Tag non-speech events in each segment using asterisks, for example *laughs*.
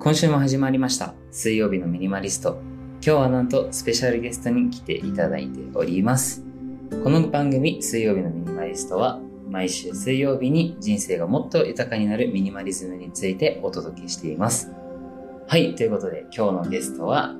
今週も始まりました。水曜日のミニマリスト。今日はなんとスペシャルゲストに来ていただいております。この番組水曜日のミニマリストは毎週水曜日に人生がもっと豊かになるミニマリズムについてお届けしています。はいということで今日のゲストは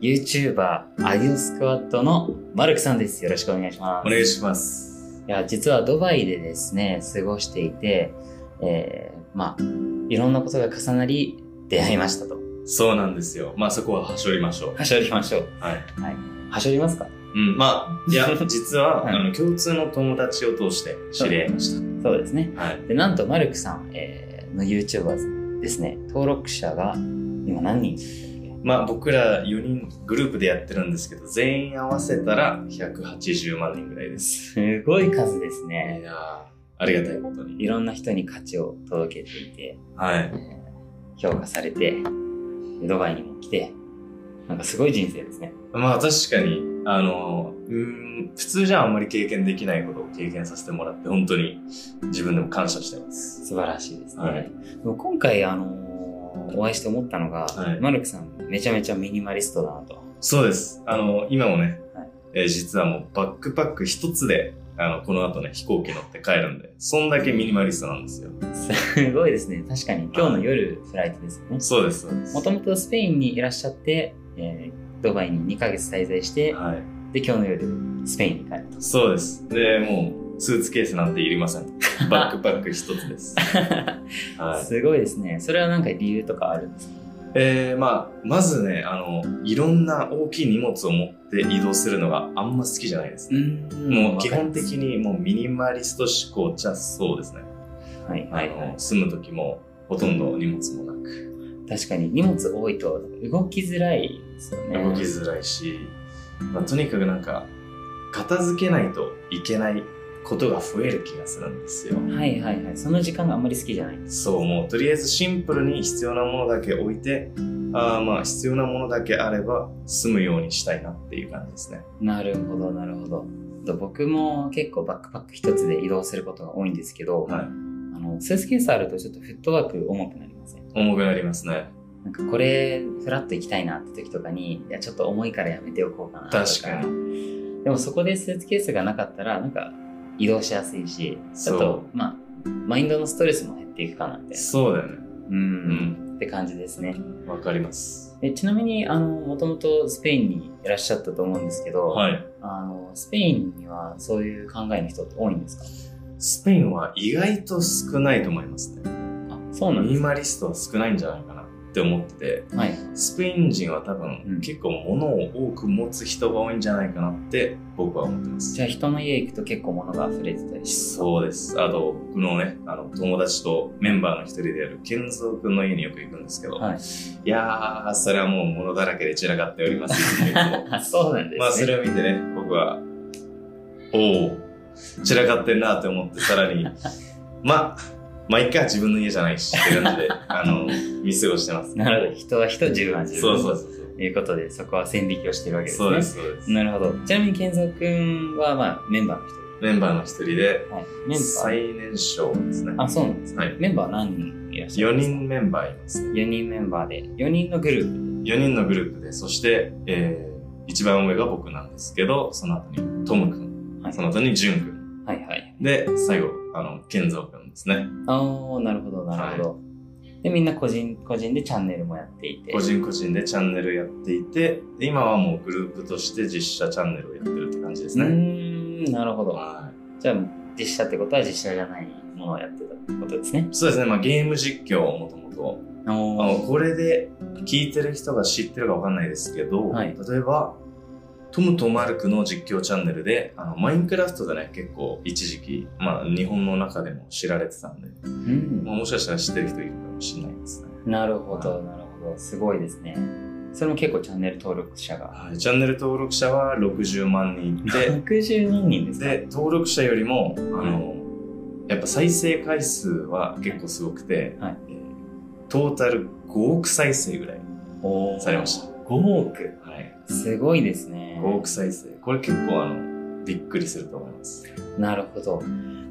YouTuber アディオスクワットのマルクさんです。よろしくお願いします。お願いします。いや、実はドバイでですね、過ごしていて、えー、まあ、いろんなことが重なり、出会いましたと。そうなんですよ。まあそこははしょりましょう。はしょりましょう。はい。はい。はしょりますか？うん、まあ、いや、*laughs* 実は、はいあの、共通の友達を通して知り合いましそうですね。た。はい。で、なんと、マルクさん、えー、の YouTuber ですね、登録者が今何人？まあ僕ら4人グループでやってるんですけど、全員合わせたら180万人ぐらいです。すごい数ですいね。やーありがたいことに。いろんな人に価値を届けていて、はい。えー評価されて、でドバイにも来て、なんかすごい人生ですね。まあ確かに、あの、うーん、普通じゃあんまり経験できないことを経験させてもらって、本当に自分でも感謝してます。素晴らしいですね。はいでも今回、あのーお会いして思ったのが、はいマルクさんめちゃめちゃミニマリストだなと。そうです。あの、今もね、はいえー実はもうバックパック一つで、あの、この後ね、飛行機乗って帰るんで、そんだけミニマリストなんですよ。すごいですね。確かに今日の夜フライトですよね。そうです。もともとスペインにいらっしゃって、えードバイに2ヶ月滞在して、はい。で、今日の夜スペインに帰ると。そうです。で、もう、スーツケースなんていりません。バックパック一つです。*laughs* はい。すごいですね。それはなんか理由とかあるんですか？えー、まあ、まずね、あの、いろんな大きい荷物を持って移動するのがあんま好きじゃないですね。んもう基本的にもうミニマリスト思考じゃそうですね。はいはいはいあの。住む時もほとんど荷物もなく。確かに荷物多いと動きづらいですよね。動きづらいし、まあ、とにかくなんか片付けないといけないことが増える気がするんですよ。はいはいはい。その時間があんまり好きじゃない。そうもうとりあえずシンプルに必要なものだけ置いてあーまあ必要なものだけあれば住むようにしたいなっていう感じですね。なるほど、なるほど。と僕も結構バックパック一つで移動することが多いんですけど、はい。あのスーツケースあるとちょっとフットワーク重くなりません？重くなりますね。なんかこれフラッと行きたいなって時とかに、いやちょっと重いからやめておこうかなとか。確かに。でもそこでスーツケースがなかったら、なんか移動しやすいし、ちょっそと、まあ、マインドのストレスも減っていくかなみたいな。そうだよね。うん、うんって感じですね。わかります。でちなみに、あの、もともとスペインにいらっしゃったと思うんですけど、はい。あの、スペインにはそういう考えの人って多いんですか？スペインは意外と少ないと思いますね。あ、そうなんですか？ミニマリストは少ないんじゃないかなって思ってて、はい。スペイン人は多分、うん結構物を多く持つ人が多いんじゃないかなって僕は思ってます。じゃあ人の家行くと結構物が溢れてたりそうです。あと、僕のね、あの、友達とメンバーの一人である、健三くんの家によく行くんですけど、はい。いやー、それはもう物だらけで散らかっております *laughs* そうなんですね。まあ、それを見てね、僕は、おお、散らかってんなって思って、さらに、*laughs* まあ、まあ、いっか、自分の家じゃないし、って感じで、*laughs* あの、見過ごしてます。なるほど。人は人、自分は自分。そうそうそうそう。ということで、そこは線引きをしてるわけですね。そうです、そうです。なるほど。ちなみに、健三くんは、まあ、メンバーの一人。メンバーの一人で、はい。メンバー。最年少ですね。あ、そうなんですね。はいメンバー何人いらっしゃる4んですか？人メンバーいますね。4人メンバーで、4人のグループ4人のグループで、そして、えー、一番上が僕なんですけど、その後にトムくん、はいその後にジュンくん。はいはい。で、最後、あの、ケンゾーくんですね。あー、なるほど、なるほど。で、みんな個人、個人でチャンネルもやっていて。個人個人でチャンネルやっていて、で今はもうグループとして実写チャンネルをやってるって感じですうね。ーん、なるほど。はじゃあ、実写ってことは実写じゃないものをやってたってことですねい。。そうですね、まあゲーム実況をもともと。あおの、これで聞いてる人が知ってるかわかんないですけど、はい例えば、トムとマルクの実況チャンネルで、あの、マインクラフトでね、結構一時期、まあ日本の中でも知られてたんで、うんまあ、もしかしたら知ってる人いるかもしれないですね。なるほど、なるほど。すごいですね。それも結構チャンネル登録者が。はい、チャンネル登録者は60万人いて、*laughs* 60万人ですか？で、登録者よりも、あの、やっぱ再生回数は結構すごくて、はいえートータル5億再生ぐらいされました。5億？はい。すごいですね。5億再生。これ結構あの、びっくりすると思います。なるほど。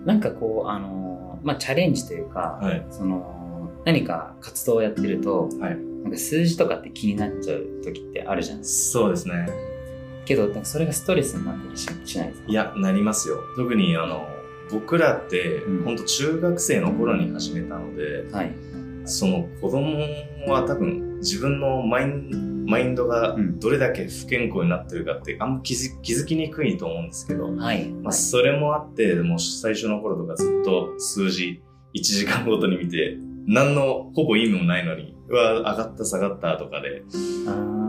なんかこう、あのーまあ、チャレンジというか、はい。その、何か活動をやってると、はい。なんか数字とかって気になっちゃう時ってあるじゃないですそうですね。か。けど、なんかそれがストレスになったりししないですか？いや、なりますよ。特にあの、僕らってうん、本当中学生の頃に始めたので、はい。その子供は多分自分のマインドがうん。どれだけ不健康になってるかってあんま気づ気づきにくいと思うんですけど、はい。まあ、それもあって、もう最初の頃とかずっと数字1時間ごとに見て、何のほぼ意味もないのに、うわ、上がった下がったとかで、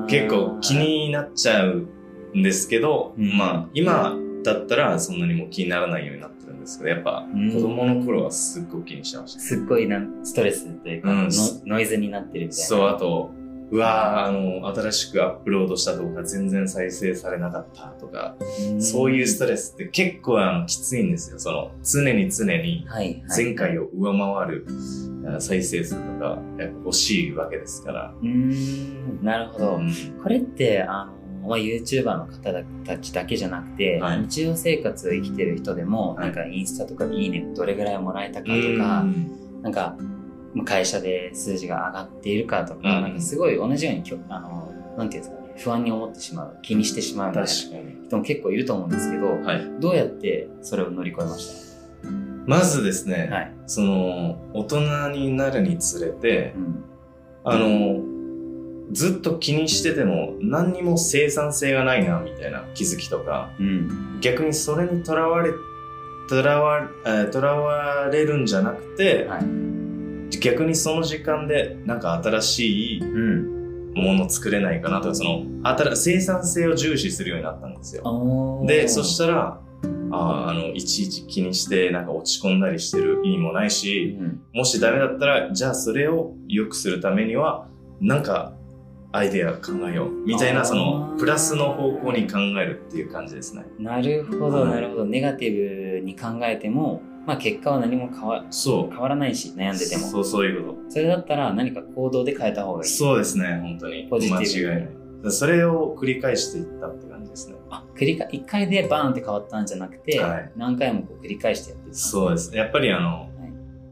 結構気になっちゃうんですけど、うん。まあ今だったらそんなにもう気にならないようになってですけど、やっぱうん子供の頃はすっごく気にしてました。すっごいなんストレスというか、うんノノイズになってるみたいな。そう、あと、うわーあの、新しくアップロードした動画全然再生されなかったとか、うんそういうストレスって結構あのきついんですよ。その、常に常に。前回を上回るあ再生数とか欲しいわけですから。うーん、なるほど。うんこれって、あの、まあ、YouTuber の方たちだけじゃなくて、はい日常生活を生きてる人でも、はいなんかインスタとかでいいねどれぐらいもらえたかとか、うんなんか、まあ会社で数字が上がっているかとか、うんなんかすごい同じようにあの、なんていうんですかね、不安に思ってしまう、気にしてしまうみたいな。人も結構いると思うんですけど、はい。どうやってそれを乗り越えましまずですね、たはい。その、大人になるにつれてう、ん。あの、ずっと気にしてても何にも生産性がないな、みたいな気づきとか、うん。逆にそれにとらわれ、とらわ、えーとらわれるんじゃなくて、はい。逆にその時間でなんか新しいうん。もの作れないかなとか、その、新生産性を重視するようになったんですよ。で、そしたら、ああ、あの、いちいち気にして、なんか落ち込んだりしてる意味もないうし、ん。もしダメだったら、じゃあそれを良くするためには、なんか、アイデア考えよう。みたいな、その、プラスの方向に考えるっていう感じですね。なるほど、はいなるほど。ネガティブに考えても、まあ結果は何も変わそう。変わらないし、悩んでても。そう、そういうこそれだったら何か行動で変えた方がと。いい。そうですね、本当に。ポジティブ間違いない。それを繰り返していったって感じですね。あ、繰り返、一回でバーンって変わったんじゃなくて、はい何回もこう繰り返してやってる。そうです。やっぱりあの、はい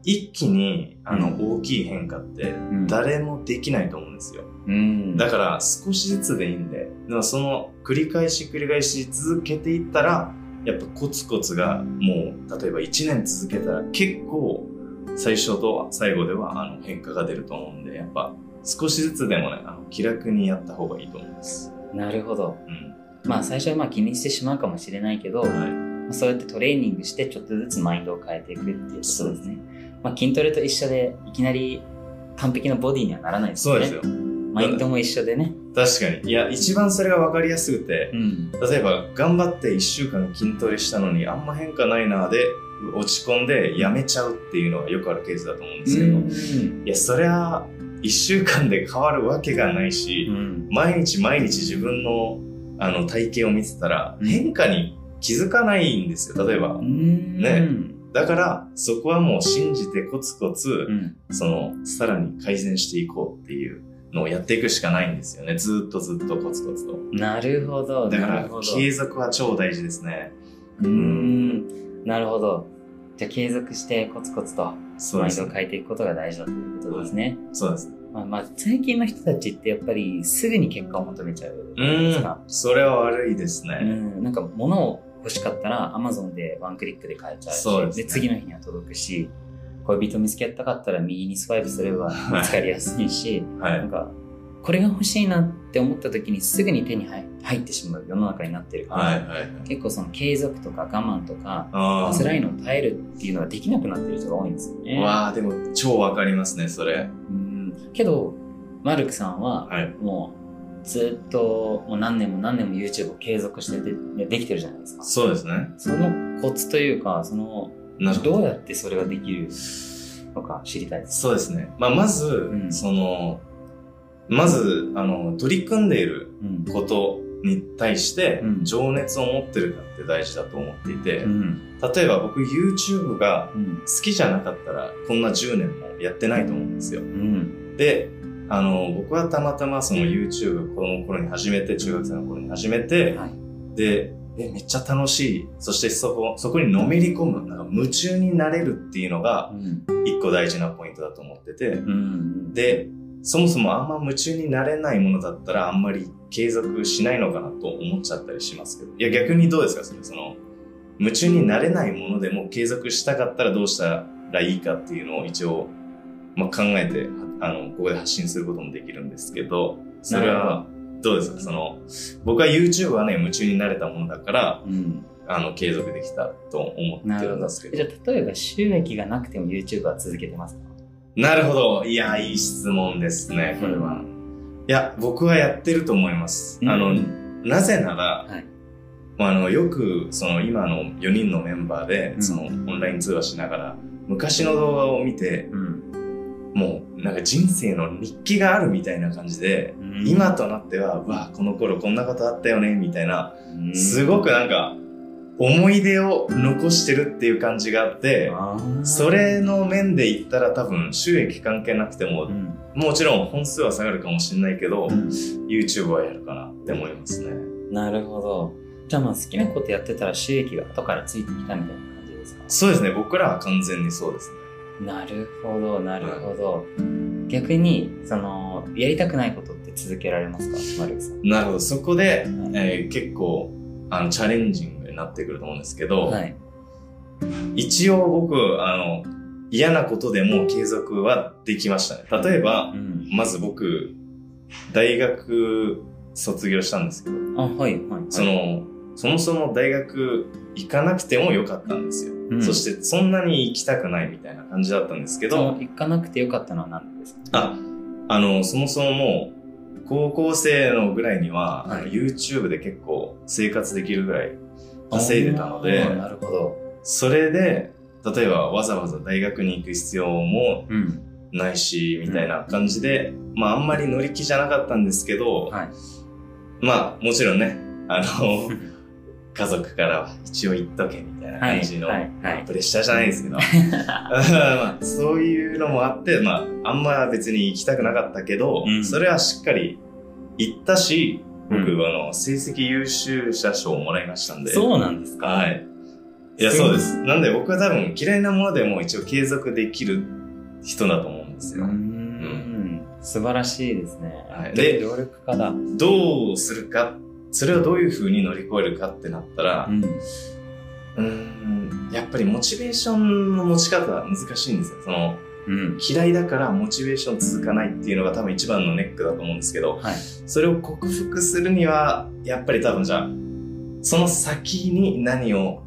一気に、あの、う大きい変化って、うん誰もできないと思うんですよ。うん。だから少しずつでいいんで、でもその繰り返し繰り返し続けていったら、やっぱコツコツがもう、例えば1年続けたら結構最初と最後ではあの変化が出ると思うんで、やっぱ少しずつでもね、あの気楽にやった方がいいと思います。なるほど。うん。まあ最初はまあ気にしてしまうかもしれないけど、はい。まあそうやってトレーニングしてちょっとずつマインドを変えていくっていうことですね。まあ筋トレと一緒でいきなり完璧なボディにはならないですよね。そうですよ。マインドも一緒でね。確かに。いや、一番それが分かりやすくて、うん。例えば頑張って1週間筋トレしたのにあんま変化ないなで落ち込んでやめちゃうっていうのがよくあるケースだと思うんですけど、うんいや、そりゃ、一週間で変わるわけがないし、うん。毎日毎日自分の、あの、体型を見てたら、うん変化に気づかないんですよ、例えば。うん。ねだから、そこはもう信じてコツコツう、ん。その、さらに改善していこうっていうのをやっていくしかないんですよね。ずーっとずっとコツコツと。なるほど。だから。継続は超大事ですね。うーん。なるほど。じゃあ継続してコツコツとマインドをそうですね。変えていくことが大事だということですね。そうですね。まあ、まあ、最近の人たちってやっぱりすぐに結果を求めちゃううんか。。それは悪いですうね。ん。なんか物を欲しかったら Amazon でワンクリックで買えちゃうし、ですね次の日には届くし、恋人見つけたかったら右にスワイプすればはい見つかりやすいし、はい。なんか、これが欲しいなって思った時にすぐに手に入入ってしまう世の中になってるから、はい。はい。結構その継続とか我慢とか、辛いのを耐えるっていうのができなくなってる人が多いんですよね。わあでも超わかりますね、それ。うんけど、マルクさんは、はい。ずっと、もう何年も何年も YouTube を継続してでできてるじゃないですか。そうですね。そのコツというか、その、どどうやってそれができるのか知りたいです。そうですね。まあ、まず、んその、まず、あの、取り組んでいるうん。ことに対してうん情熱を持ってるかって大事だと思っていて、うん。例えば僕 YouTube がうん。好きじゃなかったらこんな10年もやってないと思うんですよ。うん。で、あの、僕はたまたまその YouTube 子供の頃に始めて、中学生の頃に始めて、はい。で、え、めっちゃ楽しい。そしてそこ、そこにのめり込む。なんか夢中になれるっていうのがうん。一個大事なポイントだと思ってて、うん。で、そもそもあんま夢中になれないものだったらあんまり継続しないのかなと思っちゃったりしますけど。いや逆にどうですか？それ、その、夢中になれないものでも継続したかったらどうしたらいいかっていうのを一応、まあ、考えて、あの、ここで発信することもできるんですけど、それはどうですか？その、僕は YouTube はね、夢中になれたものだから、うん。あの、継続できたと思ってなるんですけど。じゃあ、例えば収益がなくても YouTube は続けてますか？なるほど。いや、いい質問ですね、これは。いや、僕はやってると思います。あの、なぜなら、はいまあ、あの、よく、その、今の4人のメンバーでう、んその、オンライン通話しながら、昔の動画を見て、うん。もう、なんか人生の日記があるみたいな感じで、うん今となっては、うわ、この頃こんなことあったよね、みたいな、うんすごくなんか、思い出を残してるっていう感じがあって、それの面で言ったら多分収益関係なくてもう、ん。もちろん本数は下がるかもしれないけど、うん YouTube はやるかなって思いますね。なるほど。じゃあまあ好きなことやってたら収益が後からついてきたみたいな感じですか？そうですね、僕らは完全にそうですね。なるほど、なるほど。逆に、その、やりたくないことって続けられますか？マルクさん。なるほど、そこで、えー結構あのチャレンジングになってくると思うんですけど、はい。一応僕、あの、嫌なことでも継続はできましたね。例えばう、ん。まず僕、大学卒業したんですけど、あ、はい、はい。そ、の、そもそも大学行かなくてもよかったんですよ。うん、そして、そんなに行きたくないみたいな感じだったんですけど、行かなくてよかったのは何ですか？あ、あの、そもそももう、高校生のぐらいには、はい YouTube で結構生活できるぐらい稼いでたのでなるほど。それで、例えばわざわざ大学に行く必要もうん。ないし、みたいな感じで、まああんまり乗り気じゃなかったんですけど、はい。まあもちろんね、あの、*laughs* 家族からは一応言っとけみたいな感じの、はいはいはいまあプレッシャーじゃないですけど、*laughs* *laughs* まあそういうのもあって、まああんま別に行きたくなかったけど、うんそれはしっかり行ったし、僕、うんあの、成績優秀者賞をもらいましたんで。そうなんですか？はい。いや、そうです。なんで僕は多分嫌いなものでも一応継続できる人だと思うんですよ。うーん。素晴らしいですね。はいで、で努力家だ。どうするか、それをどういう風に乗り越えるかってなったら、ん。うーん、やっぱりモチベーションの持ち方は難しいんですよ。その、うん。嫌いだからモチベーション続かないっていうのが多分一番のネックだと思うんですけど、はい。それを克服するには、やっぱり多分じゃあ、その先に何を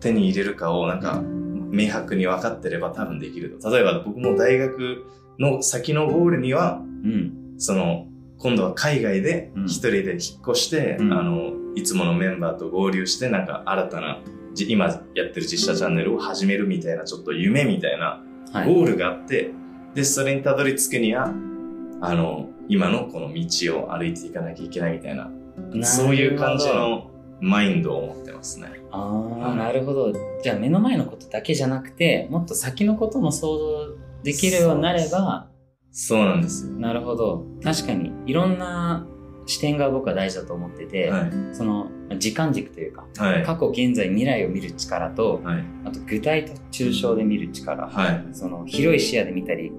手に入れるかをなんか、明白に分かってれば多分できると。例えば僕も大学の先のゴールには、うん。その、今度は海外でうん一人で引っ越して、うんあの、いつものメンバーと合流して、なんか新たな、じ今やってる実写チャンネルを始めるみたいな、ちょっと夢みたいなはい。ゴールがあって、で、それにたどり着くには、あの、今のこの道を歩いていかなきゃいけないみたいな、そういう感じのマインドを持ってますね。ああ、なるほど。じゃあ目の前のことだけじゃなくて、もっと先のことも想像できるようになれば、そうなんですよ。なるほど。確かに、いろんな視点が僕は大事だと思ってて、はい。その、時間軸というか、はい。過去、現在、未来を見る力と、はい。あと具体と抽象で見る力、はい。その広い視野で見たり、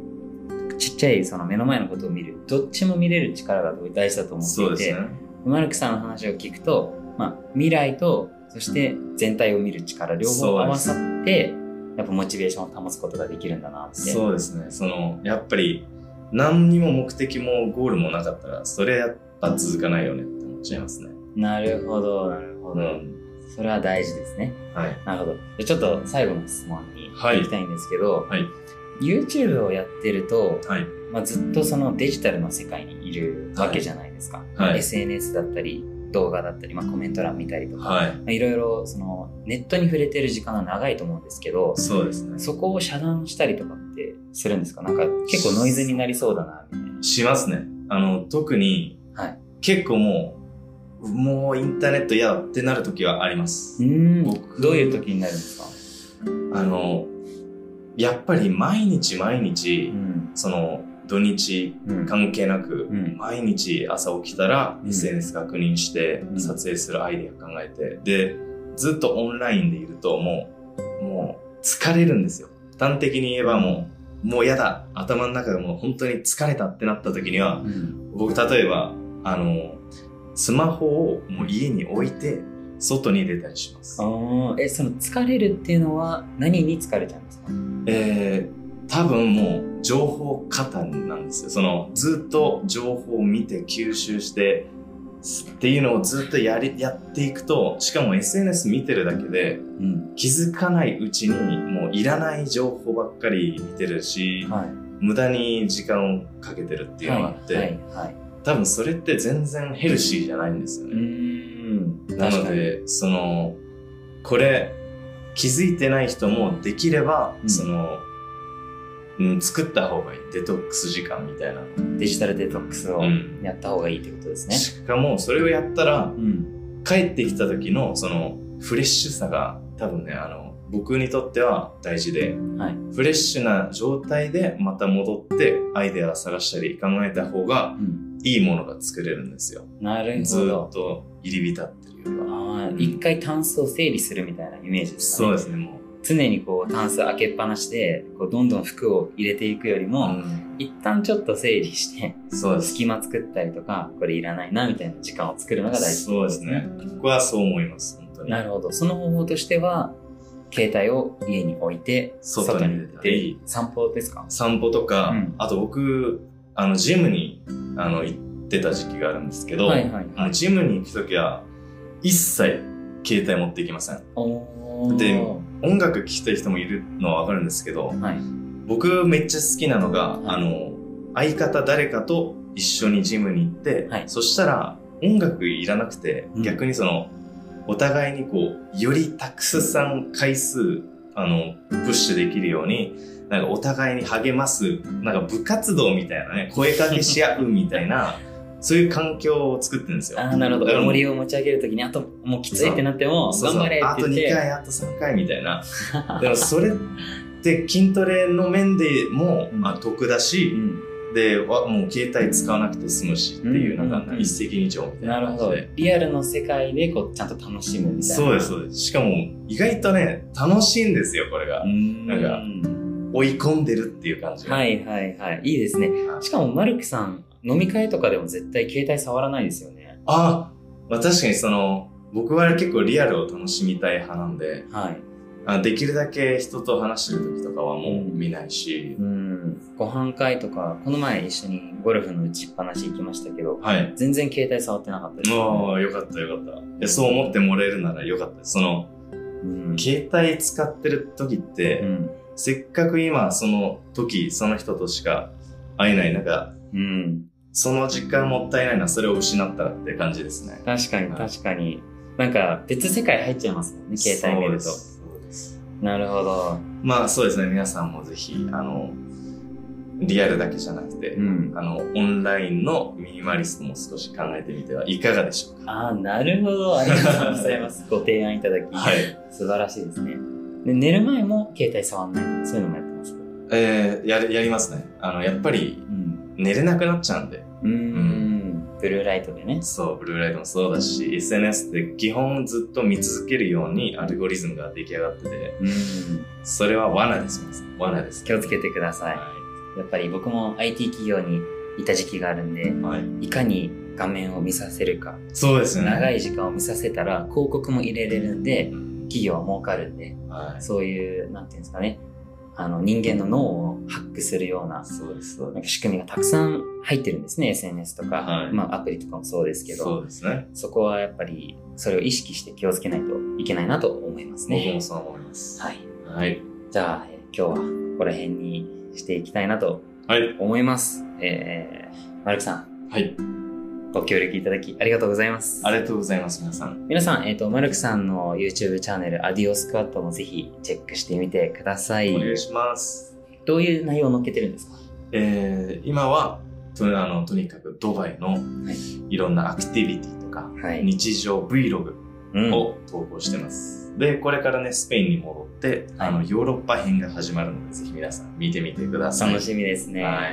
ちっちゃいその目の前のことを見る、どっちも見れる力が大事だと思っていて、ね。マルクさんの話を聞くと、まあ、未来と、そして全体を見る力、両方合わさって、やっぱモチベーションを保つことができるんだなって。そうですね。その、やっぱり、何にも目的もゴールもなかったら、それやっぱ続かないよねって思っちゃいますね。なるほど、なるほど。うん。それは大事ですね。はい。なるほど。でちょっと最後の質問にはい行きたいんですけど、はい。YouTube をやってると、はい。まあ、ずっとそのデジタルの世界にいるわけじゃないですか。はい SNS だったり、動画だったり、まあ、コメント欄見たりとか、はい。まあ、いろいろそのネットに触れてる時間が長いと思うんですけど、そうですね。そこを遮断したりとかってするんですか？なんか結構ノイズになりそうだな、みたいな。しますね。あの、特に、はい結構もう、もうインターネット嫌だってなる時はあります。うーん僕どういう時になるんですか？あの、やっぱり毎日毎日、ん。その、土日うん関係なく、うん毎日朝起きたらうん SNS 確認して、うん撮影するアイデア考えて、で、ずっとオンラインでいるともう、もう疲れるんですよ。端的に言えばもう、もうやだ、頭の中がもう本当に疲れたってなった時には、うん。僕例えば、あの、スマホをもう家に置いて、外に出たりします。ああ、え、その疲れるっていうのは何に疲れちゃうんですか？えー、多分もう情報過多なんですよ。そのずっと情報を見て吸収してっていうのをずっとやり、やっていくと、しかも SNS 見てるだけでうん。気づかないうちにもういらない情報ばっかり見てるし、はい。無駄に時間をかけてるっていうのがあって、はい。はい。多分それって全然ヘルシーじゃないんですようね。ーん。なので、その、これ、気づいてない人もできれば、うんその、うん、作った方がいい。デトックス時間みたいな。デジタルデトックスをうんやった方がいいってことですね。しかも、それをやったらう、ん。帰ってきた時の、その、フレッシュさが、多分ね、あの、僕にとっては大事で、はい。フレッシュな状態でまた戻ってアイデアを探したり考えた方がうん。いいものが作れるんですよ。なるほどっ。と入り浸ってるよりは。一回タンスを整理するみたいなイメージですかね。そうですね、も常にこうタンス開けっぱなしで、こうどんどん服を入れていくよりう。も、うん一旦ちょっと整理して、そう。隙間作ったりとか、これいらないなみたいな時間を作るのが大事そうですね。。僕はそう思います、本当に。なるほど。その方法としては、携帯を家に置いて、外に出たり散歩ですか？散歩とか、うんあと僕、あの、ジムに、あの、行ってた時期があるんですけど、はいはいはい。ジムに行くときは、一切携帯持っていきません。で音楽聴きたい人もいるのはわかるんですけど、はい。僕めっちゃ好きなのが、はいあの、相方誰かと一緒にジムに行って、はいそしたら音楽いらなくて、うん逆にその、お互いにこう、よりたくさん回数、あの、プッシュできるように、なんかお互いに励ます、なんか部活動みたいなね、声かけし合うみたいな、*laughs* そういう環境を作ってるんですよ。ああ、なるほど。重りを持ち上げるときに、あと、もうきついってなっても、頑張れってあと2言って。回、あと3回みたいな。*laughs* でもそれって筋トレの面でも、うんまあ、得だうし、ん。で、わもう携帯使わなくて済むしっていう、うんなんか一石二鳥みたいなるほど。リアルの世界で、こう、ちゃんと楽しむみたいな。そうです、そうです。しかも、意外とね、楽しいんですよ、これがう。ん。なんか追い込んでるっていう感じが。はいはいはい。いいですね。しかも、マルクさん、飲み会とかでも絶対携帯触らないですよね。あ、まあ確かにその、僕は結構リアルを楽しみたい派なんで、はい。あできるだけ人と話してる時とかはもう見ないし、うん。ご飯会とか、この前一緒にゴルフの打ちっぱなし行きましたけど、はい。全然携帯触ってなかったです、ああ、よかったよかった。いや、そう思ってもらえるならよかった。その、うん。携帯使ってる時って、うん。せっかく今その時、その人としか会えない中、うん。その時間もったいないな、それを失ったらって感じですね。確かにはい確かに。なんか別世界入っちゃいますもんね、携帯見ると。なるほど。まあそうですね、皆さんもぜひ、あの、リアルだけじゃなくて、うん。あの、オンラインのミニマリストも少し考えてみてはいかがでしょうか。ああ、なるほど。*laughs* ありがとうございます。ご提案いただき。はい。素晴らしいですね。で寝る前も携帯触んない。そういうのもやってます。えー、やる、やりますね。あの、やっぱりうん。寝れなくなっちゃうんで、うーん。ブルーライトでね。そう、ブルーライトもそうだし、SNS って基本ずっと見続けるようにアルゴリズムが出来上がってて、うん。それは罠です。罠です。気をつけてください。はやっぱり僕も IT 企業にいた時期があるんで、い。はい。いかに画面を見させるか、そうですね。長い時間を見させたら広告も入れれるんで、うん企業は儲かるんで、はい。そういう、なんていうんですかね、あの、人間の脳をハックするような、そうです、なんか仕組みがたくさん入ってるんですね、SNS とか、はいまあアプリとかもそうですけす。ど、そうですね。そこはやっぱり、それを意識して気をつけないといけないなと思いますね僕も。そう思います。はい。はい。じゃあ、えー今日はここら辺にしていきたいなとはい。思います。えー、マルクさん、はい。ご協力いただきありがとうございます。ありがとうございます、皆さん。皆さん、えっ、と、マルクさんの YouTube チャンネル、アディオスクワットもぜひチェックしてみてください。お願いします。どういう内容を載っけてるんですか？えー、今は、とあのとにかくドバイのいろんなアクティビティとか、はい。日常 Vlog うん。を投稿してます。で、これからね、スペインに戻って、はいあの、ヨーロッパ編が始まるので、ぜひ皆さん見てみてください。楽しみですね。は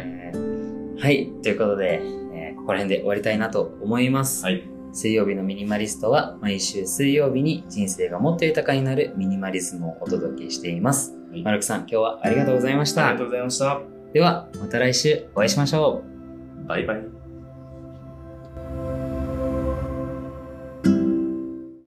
はい。ということで、えーここら辺で終わりたいなと思います。はい。水曜日のミニマリストは毎週水曜日に人生がもっと豊かになるミニマリズムをお届けしています。はいマルクさん、今日はありがとうございましたありがと。うございました。では、また来週お会いしましょう。バイバイ。